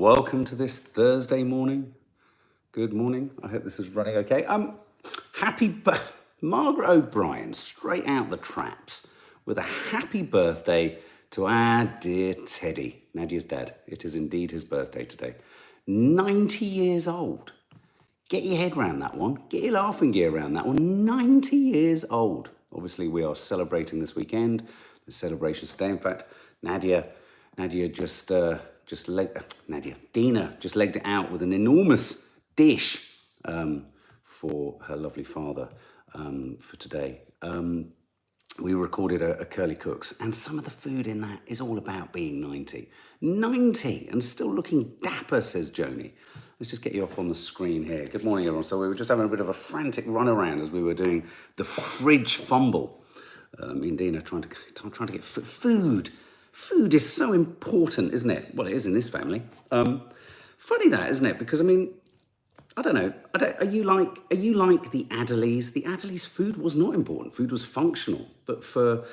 welcome to this Thursday morning. Good morning. I hope this is running okay. Um, happy b- Margaret O'Brien, straight out the traps, with a happy birthday to our dear Teddy, Nadia's dad. It is indeed his birthday today. 90 years old. Get your head around that one. Get your laughing gear around that one. 90 years old. Obviously, we are celebrating this weekend. The celebrations today. In fact, Nadia, Nadia just uh, just Nadia, Dina just legged it out with an enormous dish um, for her lovely father um, for today. Um, we recorded a, a Curly Cooks, and some of the food in that is all about being 90. 90 and still looking dapper, says Joni. Let's just get you up on the screen here. Good morning, everyone. So we were just having a bit of a frantic run around as we were doing the fridge fumble. Uh, me and Dina trying to trying to get f- food. Food is so important, isn't it? Well, it is in this family. Um, funny that, isn't it? Because I mean, I don't know. I don't, are you like are you like the Adderleys? The Adderleys' food was not important. Food was functional, but for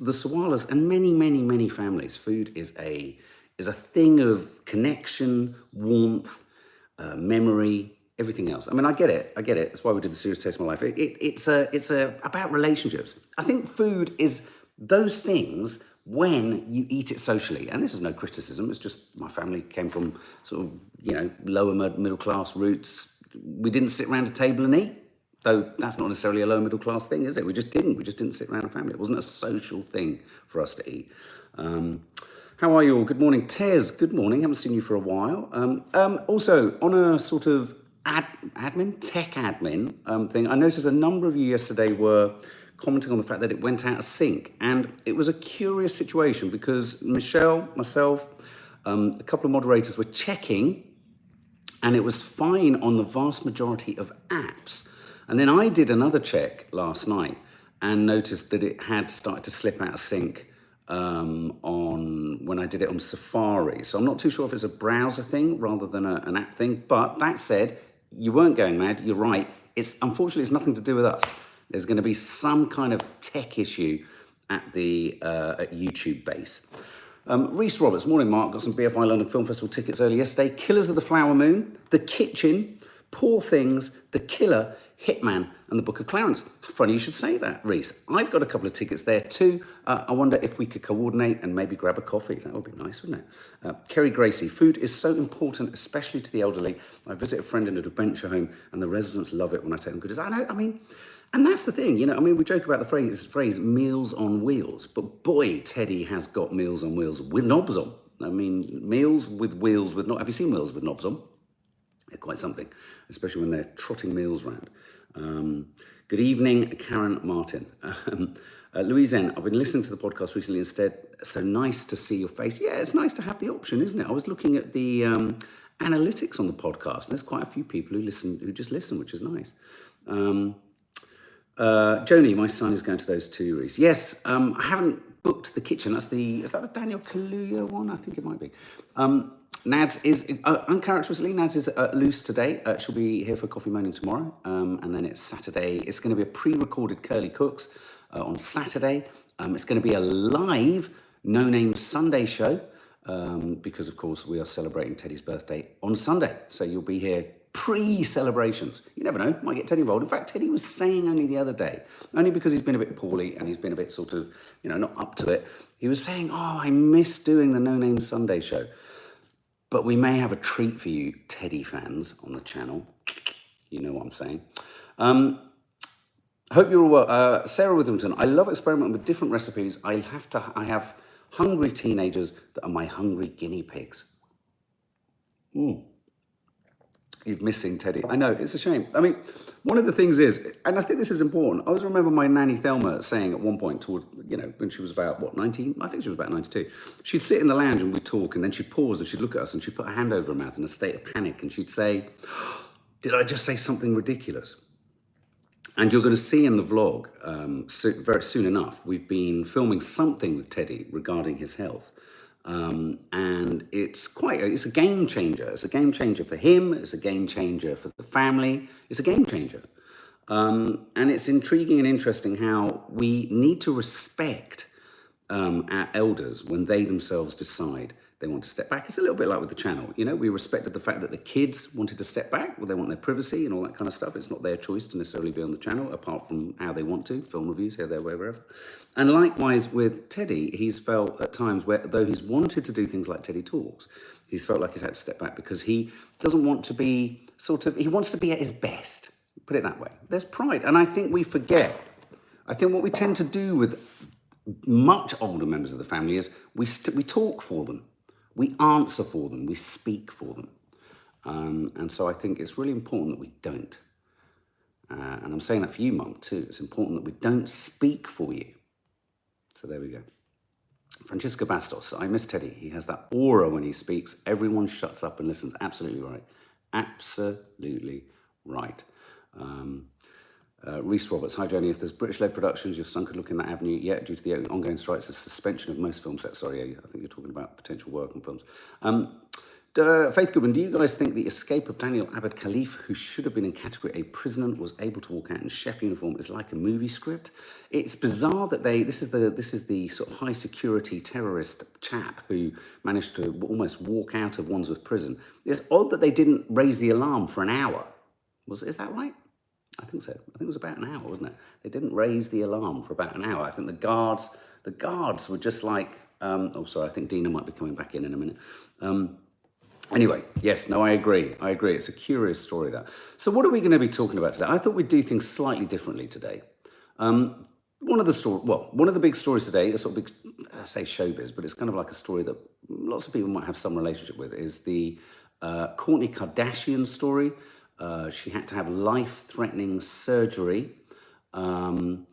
the Sawalhas and many, many, many families, food is a is a thing of connection, warmth, uh, memory, everything else. I mean, I get it. I get it. That's why we did the serious taste of my life. It, it, it's a it's a about relationships. I think food is those things when you eat it socially. And this is no criticism. It's just my family came from sort of you know lower middle class roots. We didn't sit around a table and eat. Though that's not necessarily a lower middle class thing, is it? We just didn't. We just didn't sit around a family. It wasn't a social thing for us to eat. Um, how are you all? Good morning, Tez. Good morning. Haven't seen you for a while. Um, um, also, on a sort of ad, admin, tech admin um, thing, I noticed a number of you yesterday were commenting on the fact that it went out of sync, and it was a curious situation because Michelle, myself, um, a couple of moderators were checking and it was fine on the vast majority of apps. And then I did another check last night and noticed that it had started to slip out of sync um, on when I did it on Safari. So I'm not too sure if it's a browser thing rather than a, an app thing. But that said, you weren't going mad. You're right. It's unfortunately it's nothing to do with us. There's going to be some kind of tech issue at the uh, at YouTube base. Um, Reese Roberts, morning, Mark. Got some BFI London Film Festival tickets early yesterday. Killers of the Flower Moon, The Kitchen, Poor Things, The Killer, Hitman, and The Book of Clarence. Funny you should say that, Reese. I've got a couple of tickets there too. Uh, I wonder if we could coordinate and maybe grab a coffee. That would be nice, wouldn't it? Uh, Kerry Gracie, food is so important, especially to the elderly. I visit a friend in a dementia home, and the residents love it when I take them goodies. I know. I mean. And that's the thing, you know. I mean, we joke about the phrase phrase "meals on wheels," but boy, Teddy has got meals on wheels with knobs on. I mean, meals with wheels with knobs. Have you seen meals with knobs on? They're quite something, especially when they're trotting meals round. Um, good evening, Karen Martin. Um, uh, Louise N, I've been listening to the podcast recently instead. So nice to see your face. Yeah, it's nice to have the option, isn't it? I was looking at the um, analytics on the podcast, and there's quite a few people who listen, who just listen, which is nice. Um, uh, Joni, my son is going to those two, Reese. Yes, um, I haven't booked the kitchen. That's the is that the Daniel Kaluuya one? I think it might be. Um, Nads is uh, uncharacteristically Nads is uh, loose today. Uh, she'll be here for coffee morning tomorrow, um, and then it's Saturday. It's going to be a pre-recorded Curly Cooks uh, on Saturday. Um, it's going to be a live No Name Sunday show um, because, of course, we are celebrating Teddy's birthday on Sunday. So you'll be here pre-celebrations. You never know, might get Teddy involved. In fact, Teddy was saying only the other day, only because he's been a bit poorly and he's been a bit sort of, you know, not up to it. He was saying, "Oh, I miss doing the No Name Sunday show." But we may have a treat for you, Teddy fans, on the channel. You know what I'm saying. Um, hope you're all well. Uh, Sarah Witherington, I love experimenting with different recipes. I have to. I have hungry teenagers that are my hungry guinea pigs. You've missing Teddy. I know, it's a shame. I mean, one of the things is, and I think this is important, I always remember my nanny Thelma saying at one point, toward, you know, when she was about, what, 19? I think she was about 92. She'd sit in the lounge and we'd talk, and then she'd pause and she'd look at us and she'd put her hand over her mouth in a state of panic and she'd say, Did I just say something ridiculous? And you're going to see in the vlog um, so, very soon enough, we've been filming something with Teddy regarding his health. Um, and it's quite, a, it's a game changer. It's a game changer for him. It's a game changer for the family. It's a game changer. Um, and it's intriguing and interesting how we need to respect um, our elders when they themselves decide they want to step back. It's a little bit like with the channel. You know, we respected the fact that the kids wanted to step back, well, they want their privacy and all that kind of stuff. It's not their choice to necessarily be on the channel, apart from how they want to, film reviews, here, there, wherever. And likewise with Teddy, he's felt at times where, though he's wanted to do things like Teddy Talks, he's felt like he's had to step back because he doesn't want to be sort of, he wants to be at his best, put it that way. There's pride. And I think we forget, I think what we tend to do with much older members of the family is we, st- we talk for them we answer for them, we speak for them. Um, and so I think it's really important that we don't. Uh, and I'm saying that for you, Mum, too. It's important that we don't speak for you. So there we go. Francisca Bastos, I miss Teddy. He has that aura when he speaks. Everyone shuts up and listens. Absolutely right. Absolutely right. Um, uh, Reese Roberts, hi Jenny. If there's British-led productions, your son could look in that avenue. Yet, due to the ongoing strikes, the suspension of most film sets. Sorry, I think you're talking about potential work on films. Um, uh, Faith Goodman, do you guys think the escape of Daniel Abed Khalife, who should have been in category A prisoner, was able to walk out in chef uniform is like a movie script? It's bizarre that they this is the this is the sort of high security terrorist chap who managed to almost walk out of Wandsworth prison. It's odd that they didn't raise the alarm for an hour. Was is that right? I think so. I think it was about an hour, wasn't it? They didn't raise the alarm for about an hour. I think the guards, the guards were just like, um, oh, sorry, I think Dina might be coming back in in a minute. Um, anyway, yes, no, I agree. I agree. It's a curious story that. So, what are we going to be talking about today? I thought we'd do things slightly differently today. Um, one of the story, well, one of the big stories today, a sort of big, I say showbiz, but it's kind of like a story that lots of people might have some relationship with, is the uh, Kourtney Kardashian story. Uh, she had to have life-threatening surgery um,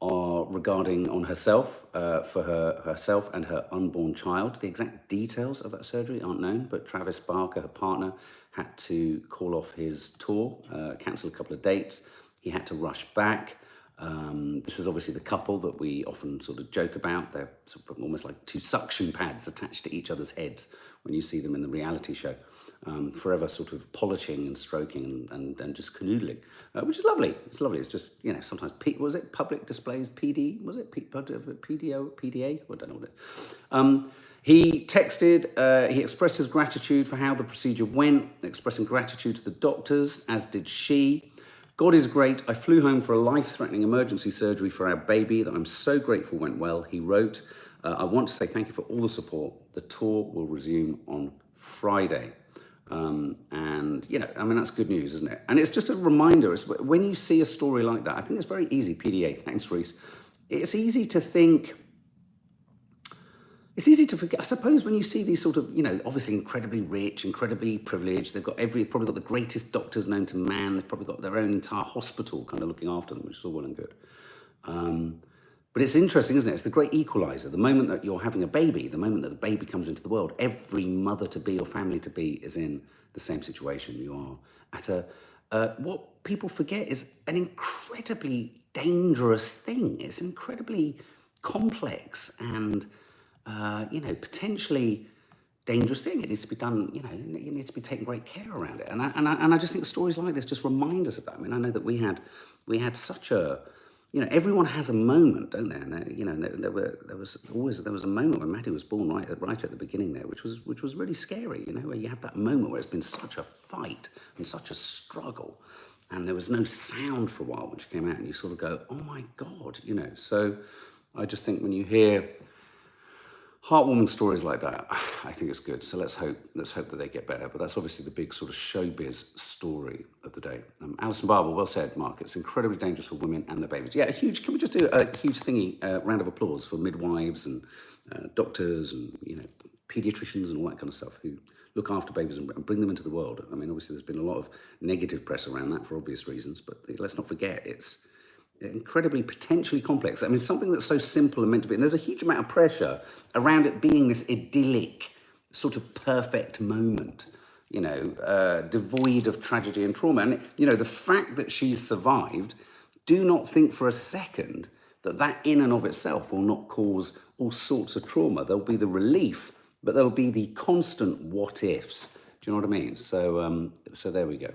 uh, regarding on herself uh, for her herself and her unborn child. The exact details of that surgery aren't known, but Travis Barker, her partner, had to call off his tour, uh, cancel a couple of dates. He had to rush back. Um, this is obviously the couple that we often sort of joke about. They're sort of almost like two suction pads attached to each other's heads when you see them in the reality show um, forever sort of polishing and stroking and, and, and just canoodling, uh, which is lovely. It's lovely. It's just, you know, sometimes, P, was it public displays, PD, was it P, PDO, PDA? I don't know what it um, he texted, uh, he expressed his gratitude for how the procedure went, expressing gratitude to the doctors, as did she. God is great. I flew home for a life threatening emergency surgery for our baby that I'm so grateful went well. He wrote, uh, I want to say thank you for all the support. The tour will resume on Friday. Um, and, you know, I mean, that's good news, isn't it? And it's just a reminder, it's, when you see a story like that, I think it's very easy, PDA, thanks, Reese. It's easy to think, it's easy to forget. I suppose when you see these sort of, you know, obviously incredibly rich, incredibly privileged, they've got every, probably got the greatest doctors known to man, they've probably got their own entire hospital kind of looking after them, which is all well and good. Um, but it's interesting, isn't it? It's the great equalizer. The moment that you're having a baby, the moment that the baby comes into the world, every mother to be or family to be is in the same situation. You are at a, uh, what people forget is an incredibly dangerous thing. It's incredibly complex and, uh, you know, potentially dangerous thing. It needs to be done, you know, you need to be taken great care around it. And I, and I, and I just think stories like this just remind us of that. I mean, I know that we had, we had such a, you know, everyone has a moment, don't they? And you know, there, there, were there was always there was a moment when Maddie was born right at right at the beginning there, which was which was really scary. You know, where you have that moment where it's been such a fight and such a struggle, and there was no sound for a while when she came out, and you sort of go, "Oh my God," you know. So, I just think when you hear heartwarming stories like that, I think it's good. So let's hope let's hope that they get better. But that's obviously the big sort of showbiz story of the day. Um, Alison Barber, well said, Mark. It's incredibly dangerous for women and their babies. Yeah, a huge. Can we just do a huge thingy uh, round of applause for midwives and uh, doctors and you know pediatricians and all that kind of stuff who look after babies and bring them into the world. I mean, obviously there's been a lot of negative press around that for obvious reasons, but let's not forget it's incredibly potentially complex. I mean, something that's so simple and meant to be, and there's a huge amount of pressure around it being this idyllic, sort of perfect moment, you know, uh, devoid of tragedy and trauma. And, you know, the fact that she's survived, do not think for a second that that in and of itself will not cause all sorts of trauma. There'll be the relief, but there'll be the constant what ifs. Do you know what I mean? So, um, so there we go.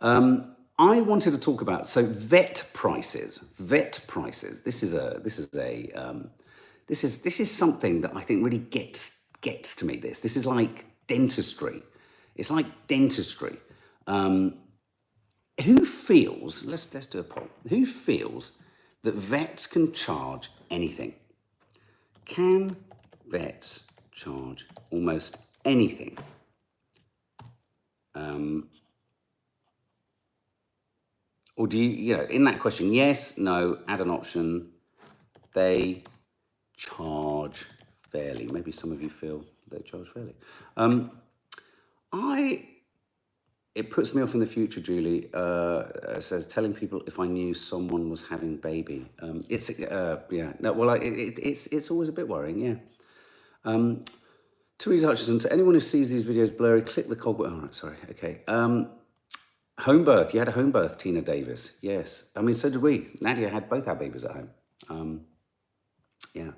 Um, I wanted to talk about so vet prices. Vet prices. This is a this is a um, this is this is something that I think really gets gets to me. This this is like dentistry. It's like dentistry. Um, who feels? Let's let's do a poll. Who feels that vets can charge anything? Can vets charge almost anything? Um, or do you, you know, in that question, yes, no, add an option, they charge fairly. Maybe some of you feel they charge fairly. Um, I, it puts me off in the future, Julie. Uh, says telling people if I knew someone was having baby. Um, it's uh, yeah, no, well, I, it, it's it's always a bit worrying, yeah. Um, Theresa Hutchison, to anyone who sees these videos blurry, click the cogwheel. Oh, right, sorry, okay. Um, home birth, you had a home birth, Tina Davis. Yes, I mean, so did we. Nadia had both our babies at home. Um, yeah,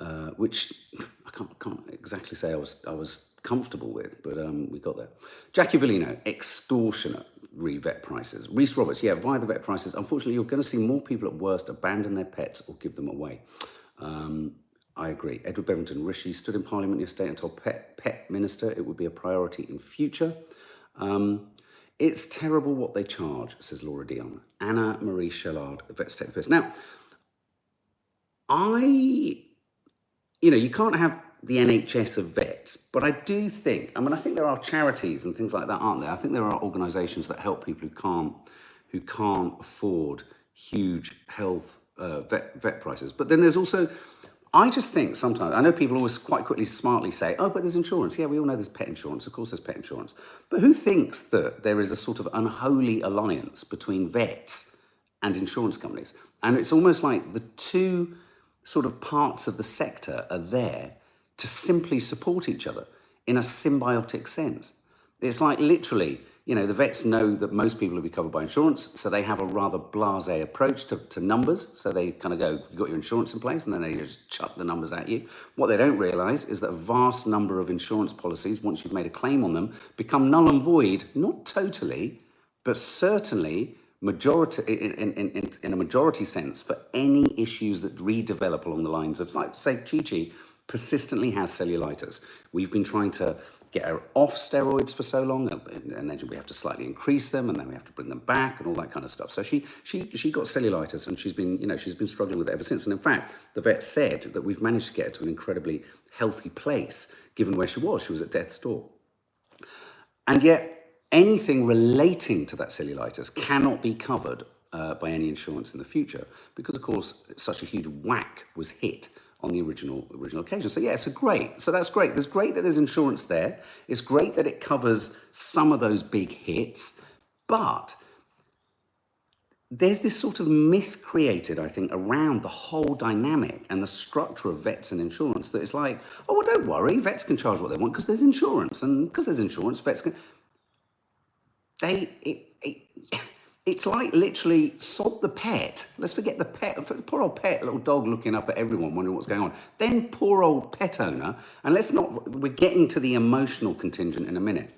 uh, which I can't, can't exactly say I was I was comfortable with, but um, we got there. Jackie Villino, extortionate re-vet prices. Reese Roberts, yeah, via the vet prices. Unfortunately, you're going to see more people at worst abandon their pets or give them away. Um, I agree. Edward Bevington Rishi stood in Parliament yesterday and told Pet, Pet Minister it would be a priority in future. Um, it's terrible what they charge, says Laura Dion. Anna Marie Shellard, Vets Take the Piss. Now, I, you know, you can't have the NHS of vets, but I do think, I mean, I think there are charities and things like that, aren't there? I think there are organisations that help people who can't, who can't afford huge health uh, vet, vet prices. But then there's also, I just think sometimes, I know people always quite quickly, smartly say, oh, but there's insurance. Yeah, we all know there's pet insurance. Of course, there's pet insurance. But who thinks that there is a sort of unholy alliance between vets and insurance companies? And it's almost like the two sort of parts of the sector are there to simply support each other in a symbiotic sense. It's like literally, you know, the vets know that most people will be covered by insurance, so they have a rather blase approach to, to numbers. So they kind of go, you got your insurance in place, and then they just chuck the numbers at you. What they don't realize is that a vast number of insurance policies, once you've made a claim on them, become null and void, not totally, but certainly majority in, in, in, in a majority sense for any issues that redevelop along the lines of like say Chi Chi persistently has cellulitis. We've been trying to get her off steroids for so long, and then we have to slightly increase them, and then we have to bring them back, and all that kind of stuff. So she she she got cellulitis, and she's been you know she's been struggling with it ever since. And in fact, the vet said that we've managed to get her to an incredibly healthy place, given where she was. She was at death's door, and yet anything relating to that cellulitis cannot be covered uh, by any insurance in the future because, of course, such a huge whack was hit on the original original occasion. So yeah, so great. So that's great. There's great that there's insurance there. It's great that it covers some of those big hits, but there's this sort of myth created, I think, around the whole dynamic and the structure of vets and insurance that it's like, oh, well, don't worry, vets can charge what they want because there's insurance, and because there's insurance, vets can. They, it, it, it's like literally sod the pet. Let's forget the pet. Poor old pet, little dog looking up at everyone, wondering what's going on. Then poor old pet owner, and let's not, we're getting to the emotional contingent in a minute.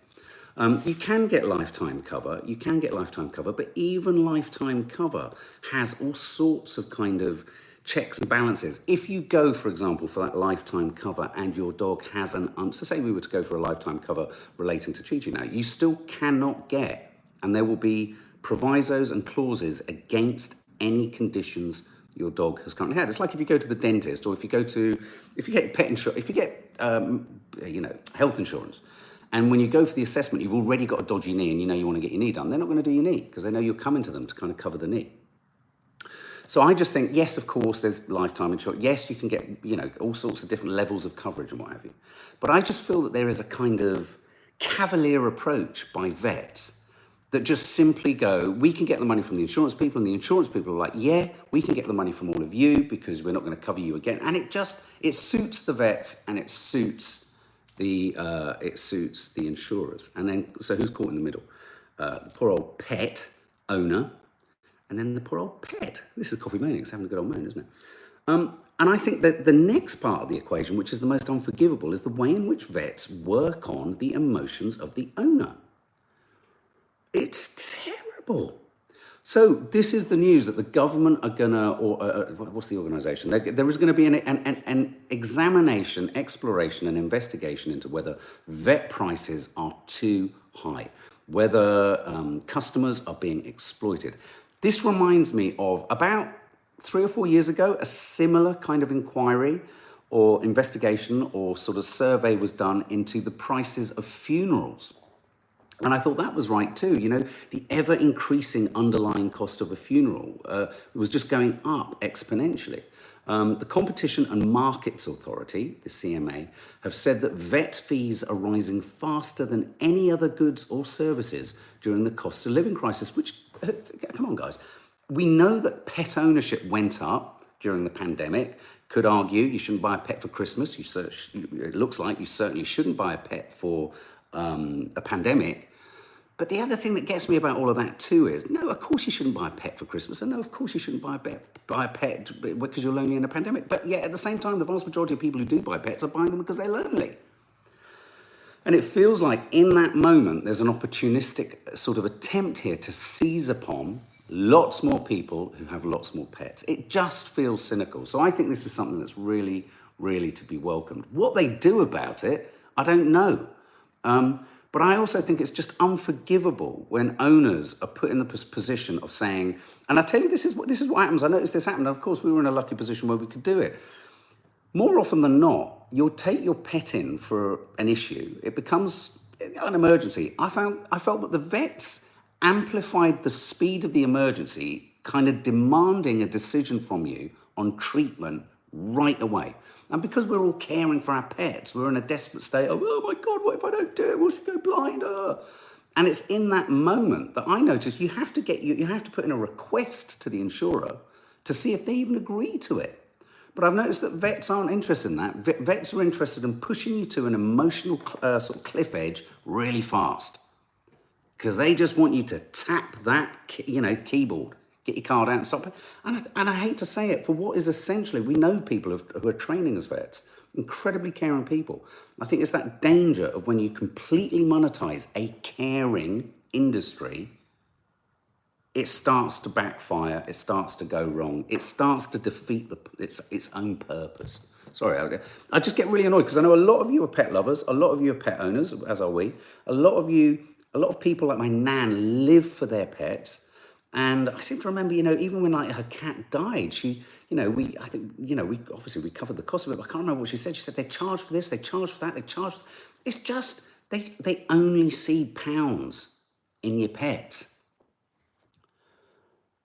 Um, you can get lifetime cover, you can get lifetime cover, but even lifetime cover has all sorts of kind of checks and balances. If you go, for example, for that lifetime cover and your dog has an, um, so say we were to go for a lifetime cover relating to Chi Chi now, you still cannot get, and there will be provisos and clauses against any conditions your dog has currently had. It's like if you go to the dentist or if you go to, if you get pet insurance, if you get, um, you know, health insurance, and when you go for the assessment, you've already got a dodgy knee and you know you want to get your knee done. They're not going to do your knee because they know you're coming to them to kind of cover the knee. So I just think, yes, of course, there's lifetime insurance. Yes, you can get, you know, all sorts of different levels of coverage and what have you. But I just feel that there is a kind of cavalier approach by vets that just simply go, we can get the money from the insurance people, and the insurance people are like, yeah, we can get the money from all of you because we're not going to cover you again. And it just it suits the vets and it suits the uh, it suits the insurers. And then so who's caught in the middle? Uh, poor old pet owner, and then the poor old pet. This is Coffee Moaning. It's having a good old moan, isn't it? Um, and I think that the next part of the equation, which is the most unforgivable, is the way in which vets work on the emotions of the owner. It's terrible. So this is the news that the government are gonna, or uh, uh what's the organisation? There, there is going to be an, an, an, examination, exploration, and investigation into whether vet prices are too high, whether um, customers are being exploited. This reminds me of about three or four years ago, a similar kind of inquiry or investigation or sort of survey was done into the prices of funerals. And I thought that was right too. You know, the ever increasing underlying cost of a funeral uh, was just going up exponentially. Um, the Competition and Markets Authority, the CMA, have said that vet fees are rising faster than any other goods or services during the cost of living crisis, which, uh, come on, guys, we know that pet ownership went up during the pandemic. Could argue you shouldn't buy a pet for Christmas. You, it looks like you certainly shouldn't buy a pet for um, a pandemic. But the other thing that gets me about all of that too is no, of course you shouldn't buy a pet for Christmas, and no, of course you shouldn't buy a pet, buy a pet because you're lonely in a pandemic. But yet at the same time, the vast majority of people who do buy pets are buying them because they're lonely. And it feels like in that moment, there's an opportunistic sort of attempt here to seize upon lots more people who have lots more pets. It just feels cynical. So I think this is something that's really, really to be welcomed. What they do about it, I don't know. Um, but I also think it's just unforgivable when owners are put in the position of saying, and I tell you, this is what this is what happens. I noticed this happened. Of course, we were in a lucky position where we could do it. More often than not, you'll take your pet in for an issue. It becomes an emergency. I found I felt that the vets amplified the speed of the emergency, kind of demanding a decision from you on treatment right away. And because we're all caring for our pets, we're in a desperate state of, oh my God, what if I don't do it? Will she go blind? Uh. And it's in that moment that I notice you have to get you, you have to put in a request to the insurer to see if they even agree to it. But I've noticed that vets aren't interested in that. Vets are interested in pushing you to an emotional uh, sort of cliff edge really fast because they just want you to tap that you know keyboard get your card out and stop it. And I, and I hate to say it, for what is essentially, we know people who are training as vets, incredibly caring people. I think it's that danger of when you completely monetize a caring industry, it starts to backfire, it starts to go wrong, it starts to defeat the, its, its own purpose. Sorry, I, I just get really annoyed because I know a lot of you are pet lovers, a lot of you are pet owners, as are we. A lot of you, a lot of people like my nan live for their pets and I seem to remember, you know, even when like her cat died, she, you know, we, I think, you know, we obviously we covered the cost of it. But I can't remember what she said. She said they charge for this, they charge for that, they charge. It's just they they only see pounds in your pets.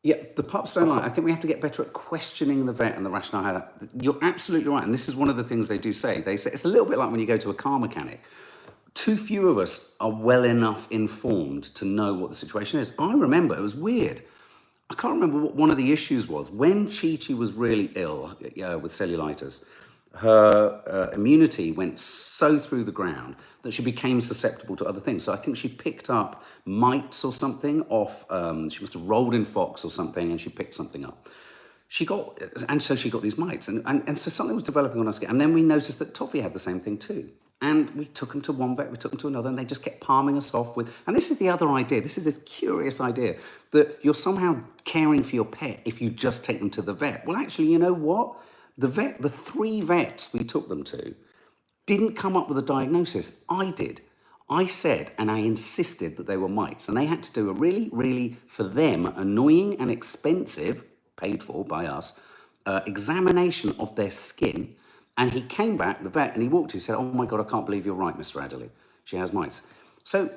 Yeah, the pups don't like. I think we have to get better at questioning the vet and the rationale. You're absolutely right, and this is one of the things they do say. They say it's a little bit like when you go to a car mechanic too few of us are well enough informed to know what the situation is. I remember it was weird. I can't remember what one of the issues was. When Chi Chi was really ill uh, with cellulitis, her uh, immunity went so through the ground that she became susceptible to other things. So I think she picked up mites or something off, um, she must have rolled in Fox or something and she picked something up. She got, and so she got these mites. And, and, and so something was developing on her skin. And then we noticed that Toffee had the same thing too. And we took them to one vet, we took them to another, and they just kept palming us off with. And this is the other idea. This is a curious idea that you're somehow caring for your pet if you just take them to the vet. Well, actually, you know what? The vet, the three vets we took them to, didn't come up with a diagnosis. I did. I said and I insisted that they were mites, and they had to do a really, really, for them, annoying and expensive, paid for by us, uh, examination of their skin and he came back, the vet, and he walked to, he said, Oh my God, I can't believe you're right, Mr. Adderley. She has mites. So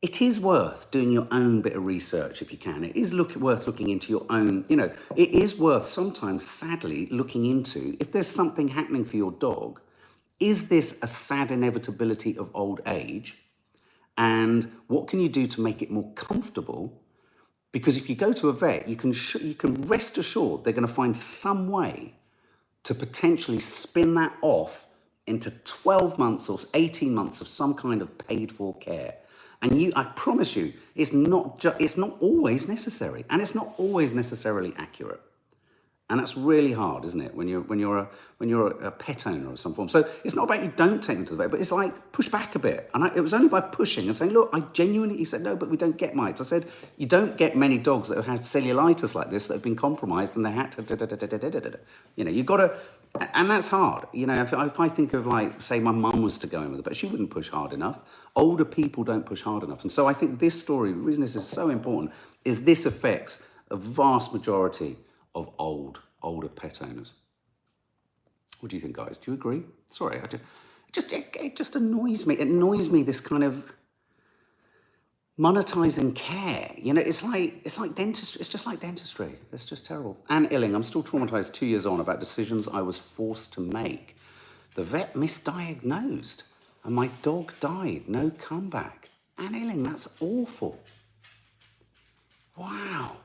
it is worth doing your own bit of research if you can. It is look, worth looking into your own, you know, it is worth sometimes, sadly, looking into if there's something happening for your dog, is this a sad inevitability of old age? And what can you do to make it more comfortable? Because if you go to a vet, you can, sh- you can rest assured they're going to find some way to potentially spin that off into 12 months or 18 months of some kind of paid for care. And you, I promise you, it's not, ju- it's not always necessary and it's not always necessarily accurate. And that's really hard, isn't it? When you're when you're a when you're a, pet owner of some form. So it's not about you don't take them to the vet, but it's like push back a bit. And I, it was only by pushing and saying, look, I genuinely. He said, no, but we don't get mites. I said, you don't get many dogs that have had cellulitis like this that have been compromised and they had to. Da, da, da. You know, you've got to. And that's hard. You know, if, if I think of like, say, my mum was to go in with it, but she wouldn't push hard enough. Older people don't push hard enough. And so I think this story, the reason this is so important, is this affects a vast majority of old, older pet owners. What do you think, guys? Do you agree? Sorry, I just, it just it, just annoys me. It annoys me this kind of monetizing care. You know, it's like it's like dentistry. It's just like dentistry. It's just terrible. Anne Illing, I'm still traumatized two years on about decisions I was forced to make. The vet misdiagnosed, and my dog died. No comeback. Anne Illing, that's awful. Wow.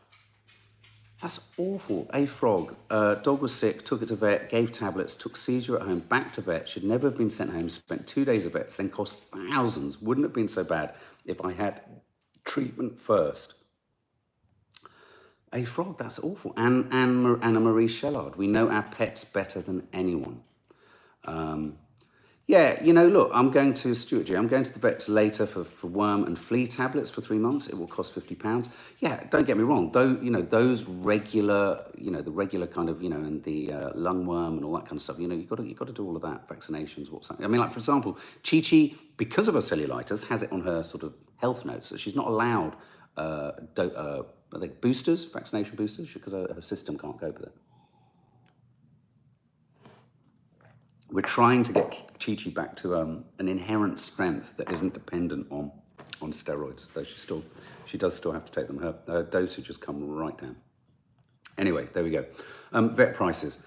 That's awful. A frog. Uh, dog was sick, took it to vet, gave tablets, took seizure at home, back to vet. Should never have been sent home, spent two days at vets, then cost thousands. Wouldn't have been so bad if I had treatment first. A frog, that's awful. And Anna Marie Shellard. We know our pets better than anyone. Um, yeah, you know, look, I'm going to Stuart G. I'm going to the vets later for, for worm and flea tablets for three months. It will cost fifty pounds. Yeah, don't get me wrong. Though you know those regular, you know, the regular kind of, you know, and the uh, lungworm and all that kind of stuff. You know, you got to you got to do all of that. Vaccinations, what's that? I mean, like for example, Chi Chi, because of her cellulitis, has it on her sort of health notes that she's not allowed uh, do, uh, boosters, vaccination boosters, because her, her system can't cope with it. We're trying to get Chi Chi back to um, an inherent strength that isn't dependent on on steroids. Though she still she does still have to take them. Her, her dosage has come right down. Anyway, there we go. Um, vet prices.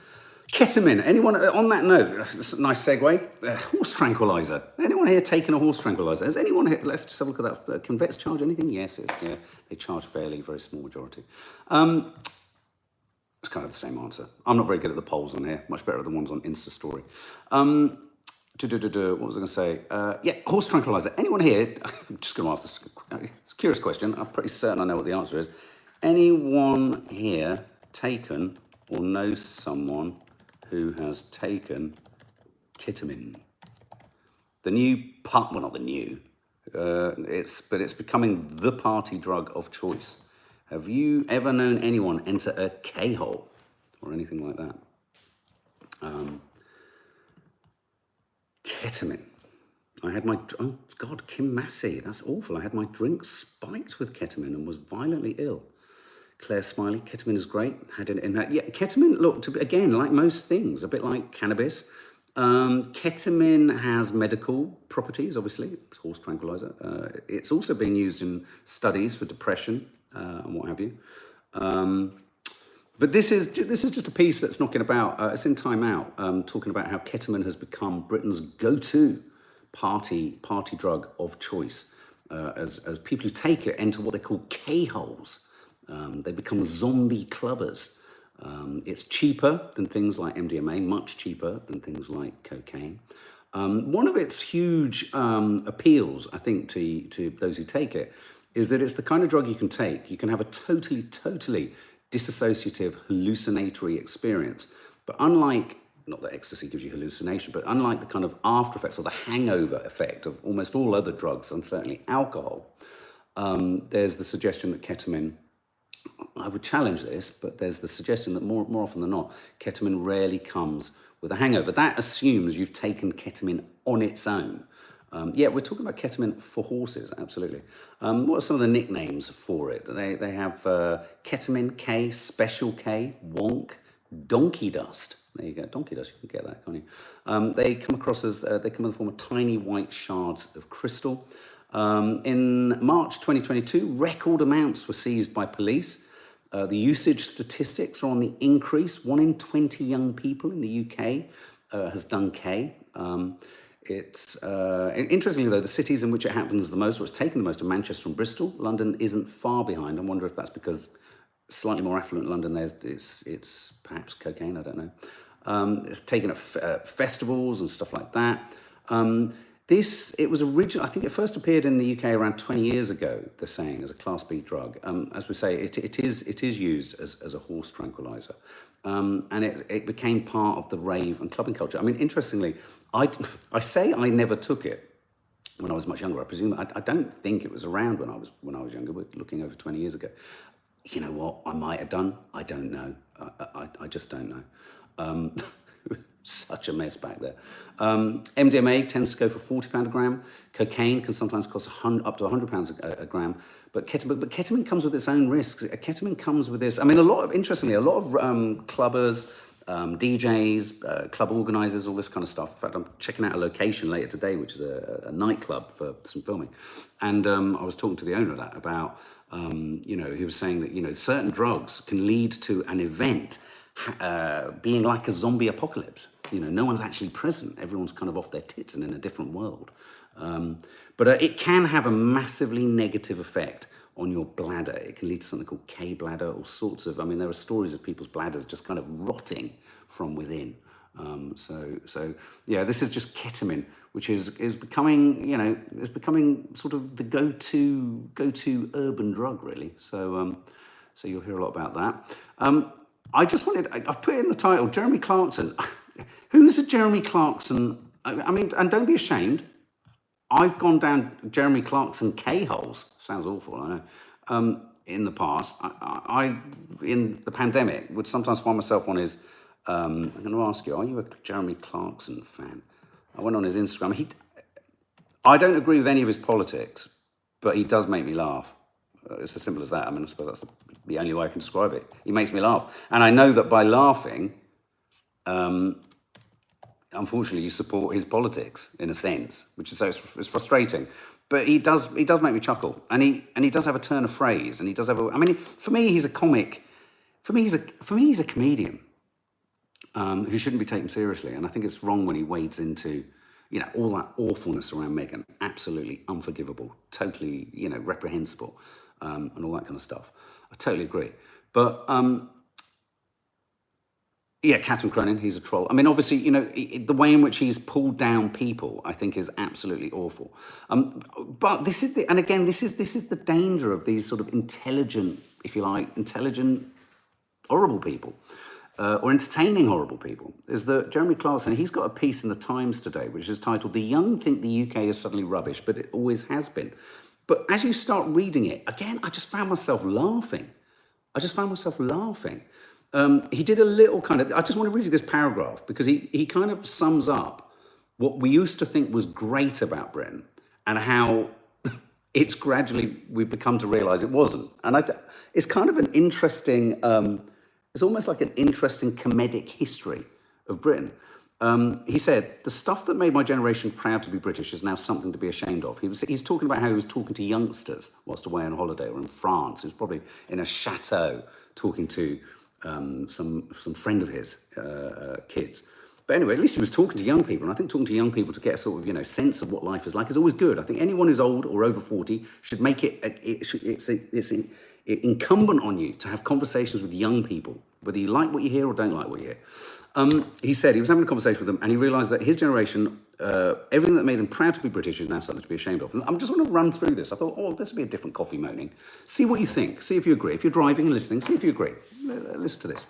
Ketamine. Anyone uh, on that note? Nice segue. Uh, horse tranquilizer. Anyone here taking a horse tranquilizer? Has anyone here? Let's just have a look at that. Uh, can vets charge anything? Yes, yeah. They charge fairly, very small majority. Um, it's kind of the same answer. I'm not very good at the polls on here. Much better at the ones on Insta Story. Um, what was I going to say? Uh, yeah, horse tranquilizer. Anyone here? I'm just going to ask this. It's a curious question. I'm pretty certain I know what the answer is. Anyone here taken or knows someone who has taken ketamine? The new part, well, not the new. Uh, it's but it's becoming the party drug of choice. Have you ever known anyone enter a K-hole or anything like that? Um, ketamine. I had my, oh God, Kim Massey, that's awful. I had my drink spiked with ketamine and was violently ill. Claire Smiley, ketamine is great. Had it in that. Yeah, ketamine, look, to, again, like most things, a bit like cannabis. Um, ketamine has medical properties, obviously, it's horse tranquilizer. Uh, it's also being used in studies for depression, uh, and what have you. Um, but this is this is just a piece that's knocking about. Uh, it's in Time Out, um, talking about how ketamine has become Britain's go-to party party drug of choice. Uh, as as people who take it enter what they call K-holes, um, they become zombie clubbers. Um, it's cheaper than things like MDMA, much cheaper than things like cocaine. Um, one of its huge um, appeals, I think, to, to those who take it is that it's the kind of drug you can take. You can have a totally, totally dissociative, hallucinatory experience. But unlike, not that ecstasy gives you hallucination, but unlike the kind of after effects or the hangover effect of almost all other drugs, and certainly alcohol, um, there's the suggestion that ketamine, I would challenge this, but there's the suggestion that more, more often than not, ketamine rarely comes with a hangover. That assumes you've taken ketamine on its own. Um, yeah, we're talking about ketamine for horses, absolutely. Um, what are some of the nicknames for it? They, they have uh, ketamine K, special K, wonk, donkey dust. There you go, donkey dust, you can get that, can't you? Um, they come across as, uh, they come in the form of tiny white shards of crystal. Um, in March 2022, record amounts were seized by police. Uh, the usage statistics are on the increase. One in 20 young people in the UK uh, has done K. It's uh, interestingly though the cities in which it happens the most, or it's taken the most, are Manchester and Bristol. London isn't far behind. I wonder if that's because slightly more affluent London there's it's it's perhaps cocaine. I don't know. Um, it's taken at f- uh, festivals and stuff like that. Um, This, it was original, I think it first appeared in the UK around 20 years ago, the saying, as a Class B drug. Um, as we say, it, it, is, it is used as, as a horse tranquilizer. Um, and it, it became part of the rave and clubbing culture. I mean, interestingly, I, I say I never took it when I was much younger. I presume, I, I don't think it was around when I was, when I was younger, we're looking over 20 years ago. You know what, I might have done, I don't know. I, I, I just don't know. Um, such a mess back there. Um, MDMA tends to go for forty pound a gram. Cocaine can sometimes cost up to hundred pounds a, gram. But ketamine, but ketamine comes with its own risks. Ketamine comes with this. I mean, a lot of interestingly, a lot of um, clubbers. Um, DJs, uh, club organizers, all this kind of stuff. In fact, I'm checking out a location later today, which is a, a nightclub for some filming. And um, I was talking to the owner of that about, um, you know, he was saying that, you know, certain drugs can lead to an event uh, being like a zombie apocalypse. You know, no one's actually present. Everyone's kind of off their tits and in a different world. Um, but uh, it can have a massively negative effect on your bladder. It can lead to something called K bladder, all sorts of. I mean, there are stories of people's bladders just kind of rotting from within. Um, so, so yeah, this is just ketamine, which is is becoming, you know, is becoming sort of the go-to go-to urban drug, really. So, um, so you'll hear a lot about that. Um, I just wanted, I've put in the title, Jeremy Clarkson. Who's a Jeremy Clarkson? I mean, and don't be ashamed. I've gone down Jeremy Clarkson K holes. Sounds awful, I know. Um, in the past, I, I, in the pandemic, would sometimes find myself on his. Um, I'm going to ask you: Are you a Jeremy Clarkson fan? I went on his Instagram. He, I don't agree with any of his politics, but he does make me laugh. Uh, it's as simple as that. I mean, I suppose that's the, only way I can describe it. He makes me laugh, and I know that by laughing, um, unfortunately, you support his politics in a sense, which is so it's, it's, frustrating. But he does he does make me chuckle, and he and he does have a turn of phrase, and he does have a. I mean, for me, he's a comic. For me, he's a for me he's a comedian um, who shouldn't be taken seriously, and I think it's wrong when he wades into you know all that awfulness around Meghan. Absolutely unforgivable, totally you know reprehensible, um, and all that kind of stuff. I totally agree. But um, yeah, Catherine Cronin, he's a troll. I mean, obviously, you know, the way in which he's pulled down people, I think, is absolutely awful. Um, but this is the, and again, this is this is the danger of these sort of intelligent, if you like, intelligent, horrible people, uh, or entertaining horrible people. Is that Jeremy Clarkson? He's got a piece in the Times today, which is titled "The Young Think the UK is Suddenly Rubbish, but it always has been." But as you start reading it again, I just found myself laughing. I just found myself laughing um, he did a little kind of, I just want to read you this paragraph because he, he kind of sums up what we used to think was great about Britain and how it's gradually, we've become to realize it wasn't. And I th- it's kind of an interesting, um, it's almost like an interesting comedic history of Britain. Um, he said, The stuff that made my generation proud to be British is now something to be ashamed of. He was, he's talking about how he was talking to youngsters whilst away on holiday or in France. He was probably in a chateau talking to um, some some friend of his uh, uh, kids. But anyway, at least he was talking to young people, and I think talking to young people to get a sort of you know sense of what life is like is always good. I think anyone who's old or over forty should make it. it it's it's incumbent on you to have conversations with young people, whether you like what you hear or don't like what you hear. Um, he said he was having a conversation with them, and he realised that his generation, uh, everything that made them proud to be British, is now something to be ashamed of. And I'm just going to run through this. I thought, oh, this would be a different coffee moaning. See what you think. See if you agree. If you're driving and listening, see if you agree. Listen to this.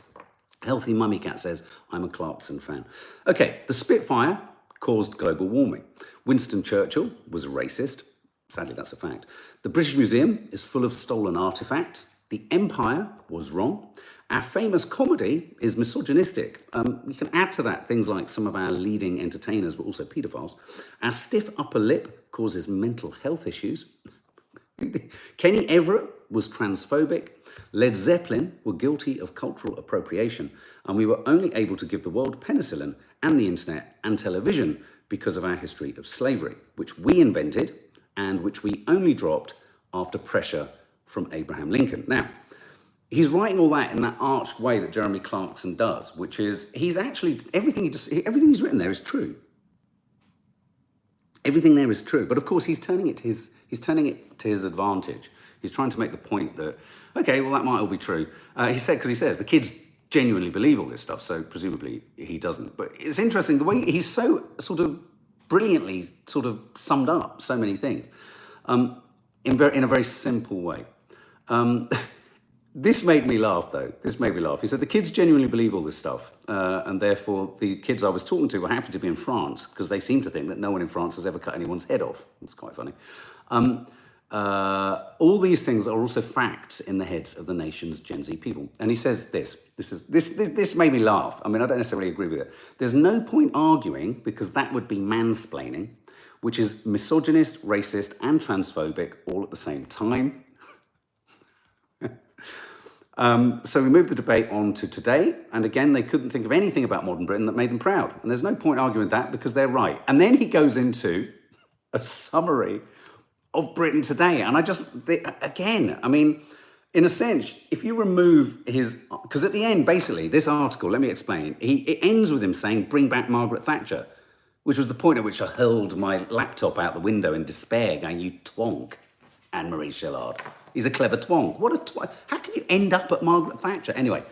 Healthy Mummy Cat says, I'm a Clarkson fan. Okay, the Spitfire caused global warming. Winston Churchill was a racist. Sadly, that's a fact. The British Museum is full of stolen artifacts. The Empire was wrong. Our famous comedy is misogynistic. Um, we can add to that things like some of our leading entertainers were also paedophiles. Our stiff upper lip causes mental health issues. Kenny Everett was transphobic. Led Zeppelin were guilty of cultural appropriation. And we were only able to give the world penicillin and the internet and television because of our history of slavery, which we invented and which we only dropped after pressure from Abraham Lincoln. Now, he's writing all that in that arched way that Jeremy Clarkson does, which is he's actually everything he just everything he's written there is true. Everything there is true, but of course he's turning it to his he's turning it to his advantage. He's trying to make the point that okay, well that might all be true. Uh, he said because he says the kids genuinely believe all this stuff, so presumably he doesn't. But it's interesting the way he's so sort of brilliantly sort of summed up so many things um, in, very, in a very simple way. Um, this made me laugh, though. This made me laugh. He said the kids genuinely believe all this stuff, uh, and therefore the kids I was talking to were happy to be in France because they seem to think that no one in France has ever cut anyone's head off. It's quite funny. Um, uh, all these things are also facts in the heads of the nation's Gen Z people. And he says this. This is this, this this made me laugh. I mean, I don't necessarily agree with it. There's no point arguing because that would be mansplaining, which is misogynist, racist, and transphobic all at the same time. um, so we moved the debate on to today, and again, they couldn't think of anything about modern Britain that made them proud. And there's no point arguing that because they're right. And then he goes into a summary of Britain today. And I just, again, I mean, in a sense, if you remove his, because at the end, basically, this article, let me explain, he, it ends with him saying, bring back Margaret Thatcher, which was the point at which I hurled my laptop out the window in despair, going, you twonk, Anne Marie Shillard. He's a clever twonk. What a twonk. How can you end up at Margaret Thatcher? Anyway,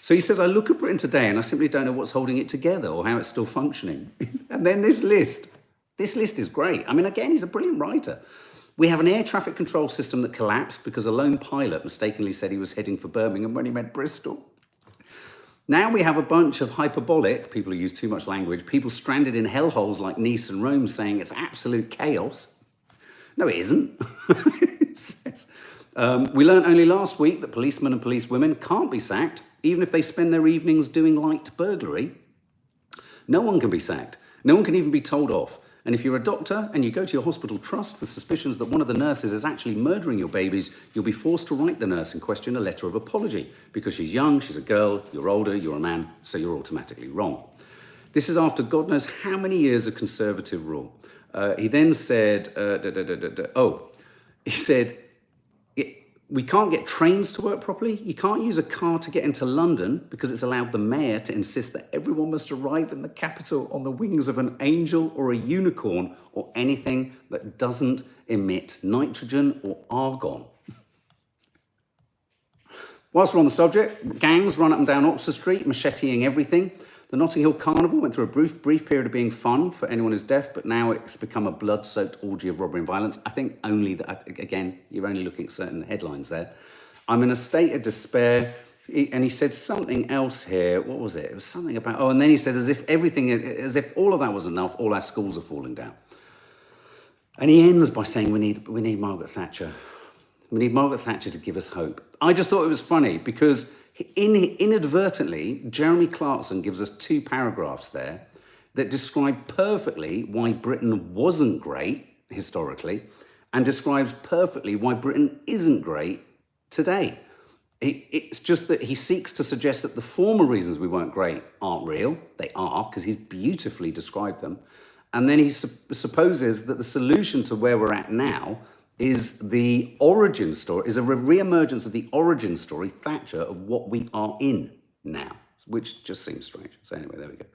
so he says, I look at Britain today and I simply don't know what's holding it together or how it's still functioning. and then this list. This list is great. I mean, again, he's a brilliant writer. We have an air traffic control system that collapsed because a lone pilot mistakenly said he was heading for Birmingham when he meant Bristol. Now we have a bunch of hyperbolic, people who use too much language, people stranded in hellholes like Nice and Rome saying it's absolute chaos. No, it isn't. um, we learned only last week that policemen and policewomen can't be sacked, even if they spend their evenings doing light burglary. No one can be sacked. No one can even be told off. And if you're a doctor and you go to your hospital trust with suspicions that one of the nurses is actually murdering your babies, you'll be forced to write the nurse in question a letter of apology because she's young, she's a girl, you're older, you're a man, so you're automatically wrong. This is after God knows how many years of conservative rule. Uh, he then said, uh, da, da, da, oh, he said, we can't get trains to work properly. You can't use a car to get into London because it's allowed the mayor to insist that everyone must arrive in the capital on the wings of an angel or a unicorn or anything that doesn't emit nitrogen or argon. Whilst we're on the subject, gangs run up and down Oxford Street, macheteing everything. The Notting Hill Carnival went through a brief, brief period of being fun for anyone who's deaf, but now it's become a blood soaked orgy of robbery and violence. I think only that, again, you're only looking at certain headlines there. I'm in a state of despair. and he said something else here. What was it? It was something about, oh, and then he said, as if everything, as if all of that was enough, all our schools are falling down. And he ends by saying, we need, we need Margaret Thatcher. We need Margaret Thatcher to give us hope. I just thought it was funny because in, inadvertently, Jeremy Clarkson gives us two paragraphs there that describe perfectly why Britain wasn't great historically and describes perfectly why Britain isn't great today. it's just that he seeks to suggest that the former reasons we weren't great aren't real. They are, because he's beautifully described them. And then he su- supposes that the solution to where we're at now is the origin story, is a re-emergence of the origin story, Thatcher, of what we are in now, which just seems strange. So anyway, there we go.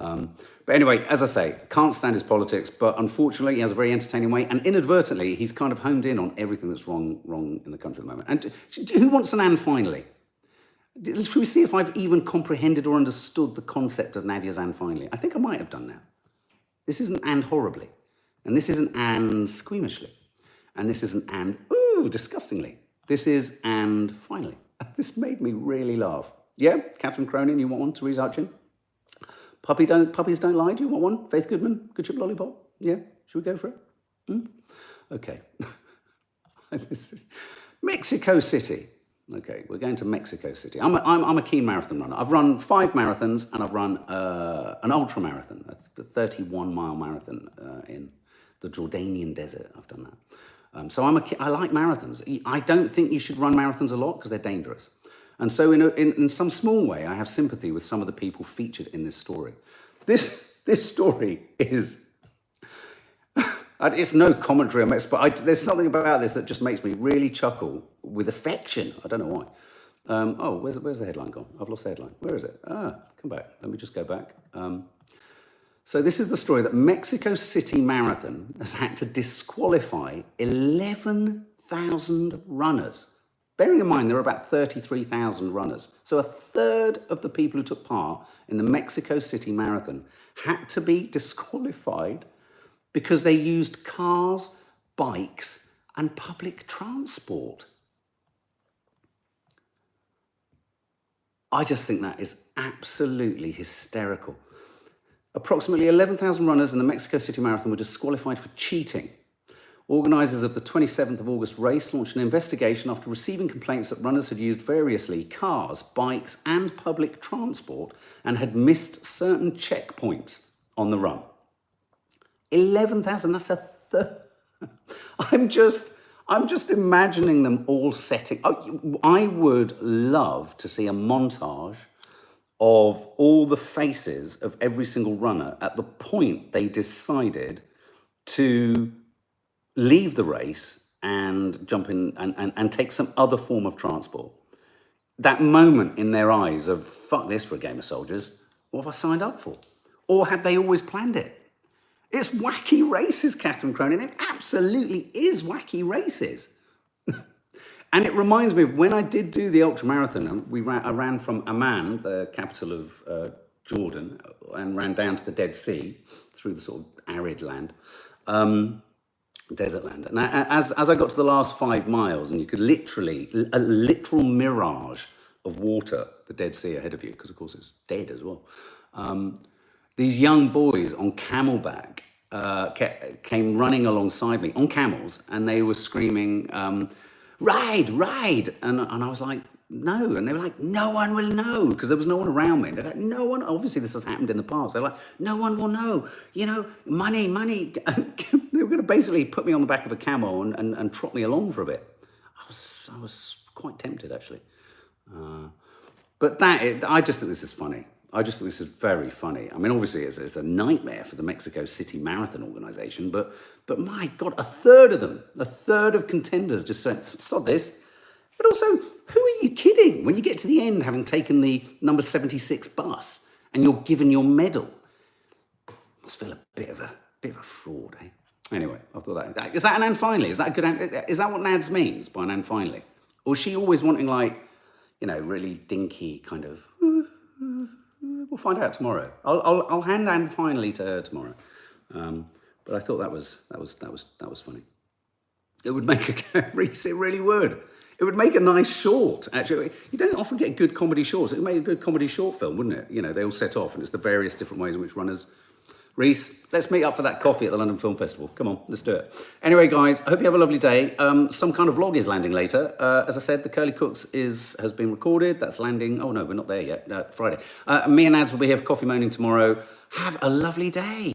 Um, but anyway, as I say, can't stand his politics, but unfortunately, he has a very entertaining way, and inadvertently, he's kind of honed in on everything that's wrong, wrong in the country at the moment. And who wants an and finally? Should we see if I've even comprehended or understood the concept of Nadia's and finally? I think I might have done now. This isn't Anne horribly, and this isn't Anne squeamishly. And this isn't and, ooh, disgustingly. This is and finally. This made me really laugh. Yeah, Catherine Cronin, you want one? Therese Hutchin? Puppy don't, puppies don't lie. Do you want one? Faith Goodman, Good Chip Lollipop? Yeah, should we go for it? Hmm? Okay. Mexico City. Okay, we're going to Mexico City. I'm a, I'm, I'm a keen marathon runner. I've run five marathons and I've run uh, an ultra marathon, a 31 mile marathon uh, in the Jordanian desert. I've done that. Um, so I'm a, I like marathons. I don't think you should run marathons a lot because they're dangerous. And so in, a, in, in some small way, I have sympathy with some of the people featured in this story. This, this story is, it's no commentary on this, but I, there's something about this that just makes me really chuckle with affection. I don't know why. Um, oh, where's, where's the headline gone? I've lost the headline. Where is it? Ah, come back. Let me just go back. Um, so this is the story that Mexico City Marathon has had to disqualify 11,000 runners. Bearing in mind there are about 33,000 runners. So a third of the people who took part in the Mexico City Marathon had to be disqualified because they used cars, bikes, and public transport. I just think that is absolutely hysterical. Approximately 11,000 runners in the Mexico City Marathon were disqualified for cheating. Organisers of the 27th of August race launched an investigation after receiving complaints that runners had used variously cars, bikes, and public transport and had missed certain checkpoints on the run. 11,000, that's a third. I'm just, I'm just imagining them all setting. Oh, I would love to see a montage of all the faces of every single runner at the point they decided to leave the race and jump in and, and, and take some other form of transport. That moment in their eyes of, fuck this for a game of soldiers, what have I signed up for? Or had they always planned it? It's wacky races, Catherine Cronin. It absolutely is wacky races. And it reminds me of when I did do the ultra marathon. We ran, I ran from Amman, the capital of uh, Jordan, and ran down to the Dead Sea through the sort of arid land. Um, desert land. And as, as I got to the last five miles, and you could literally, a literal mirage of water, the Dead Sea ahead of you, because of course it's dead as well. Um, these young boys on camelback uh, came running alongside me on camels, and they were screaming, um, "Ride, ride!" And, and I was like, "No!" And they were like, "No one will know," because there was no one around me. They're like, "No one." Obviously, this has happened in the past. They're like, "No one will know." You know, money, money. they were going to basically put me on the back of a camel and, and, and trot me along for a bit. I was, I was quite tempted actually. Uh, but that, it, I just think this is funny. I just think this is very funny. I mean, obviously, it's, it's, a nightmare for the Mexico City Marathon organization, but but my God, a third of them, a third of contenders just said, sod this. But also, who are you kidding when you get to the end having taken the number 76 bus and you're given your medal? Must feel a bit of a bit of a fraud, eh? Anyway, I thought that is that an and finally? Is that a good? Is that what Nads means by an and finally? Or is she always wanting like, you know, really dinky kind of? We'll find out tomorrow. I'll, I'll, I'll hand and finally to her tomorrow. Um, but I thought that was that was that was that was funny. It would make a Reese. It really would. It would make a nice short. Actually, you don't often get good comedy shorts. It would make a good comedy short film, wouldn't it? You know, they all set off, and it's the various different ways in which runners Reese, let's meet up for that coffee at the London Film Festival. Come on, let's do it. Anyway, guys, I hope you have a lovely day. Um, some kind of vlog is landing later. Uh, as I said, the Curly Cooks is has been recorded. That's landing. Oh no, we're not there yet. Uh, Friday. Uh, me and Ads will be here for coffee moaning tomorrow. Have a lovely day.